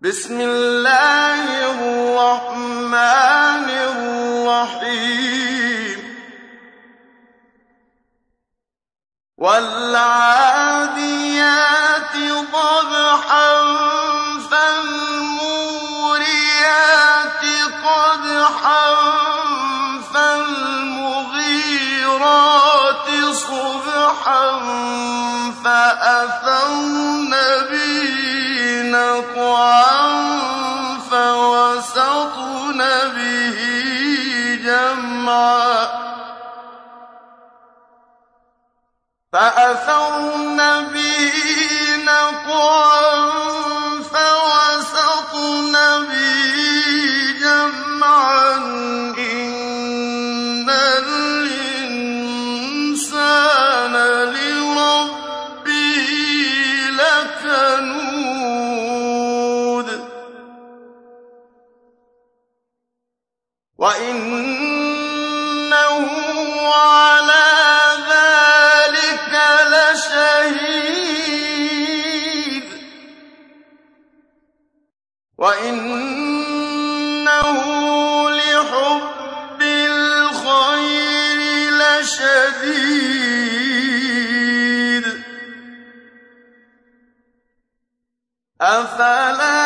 بسم الله الرحمن الرحيم. والعاديات ضبحا فالموريات قدحا فالمغيرات صبحا فأثرن به فوسطن به جمعا. فأثرن به وإنه على ذلك لشهيد وإنه لحب الخير أفلا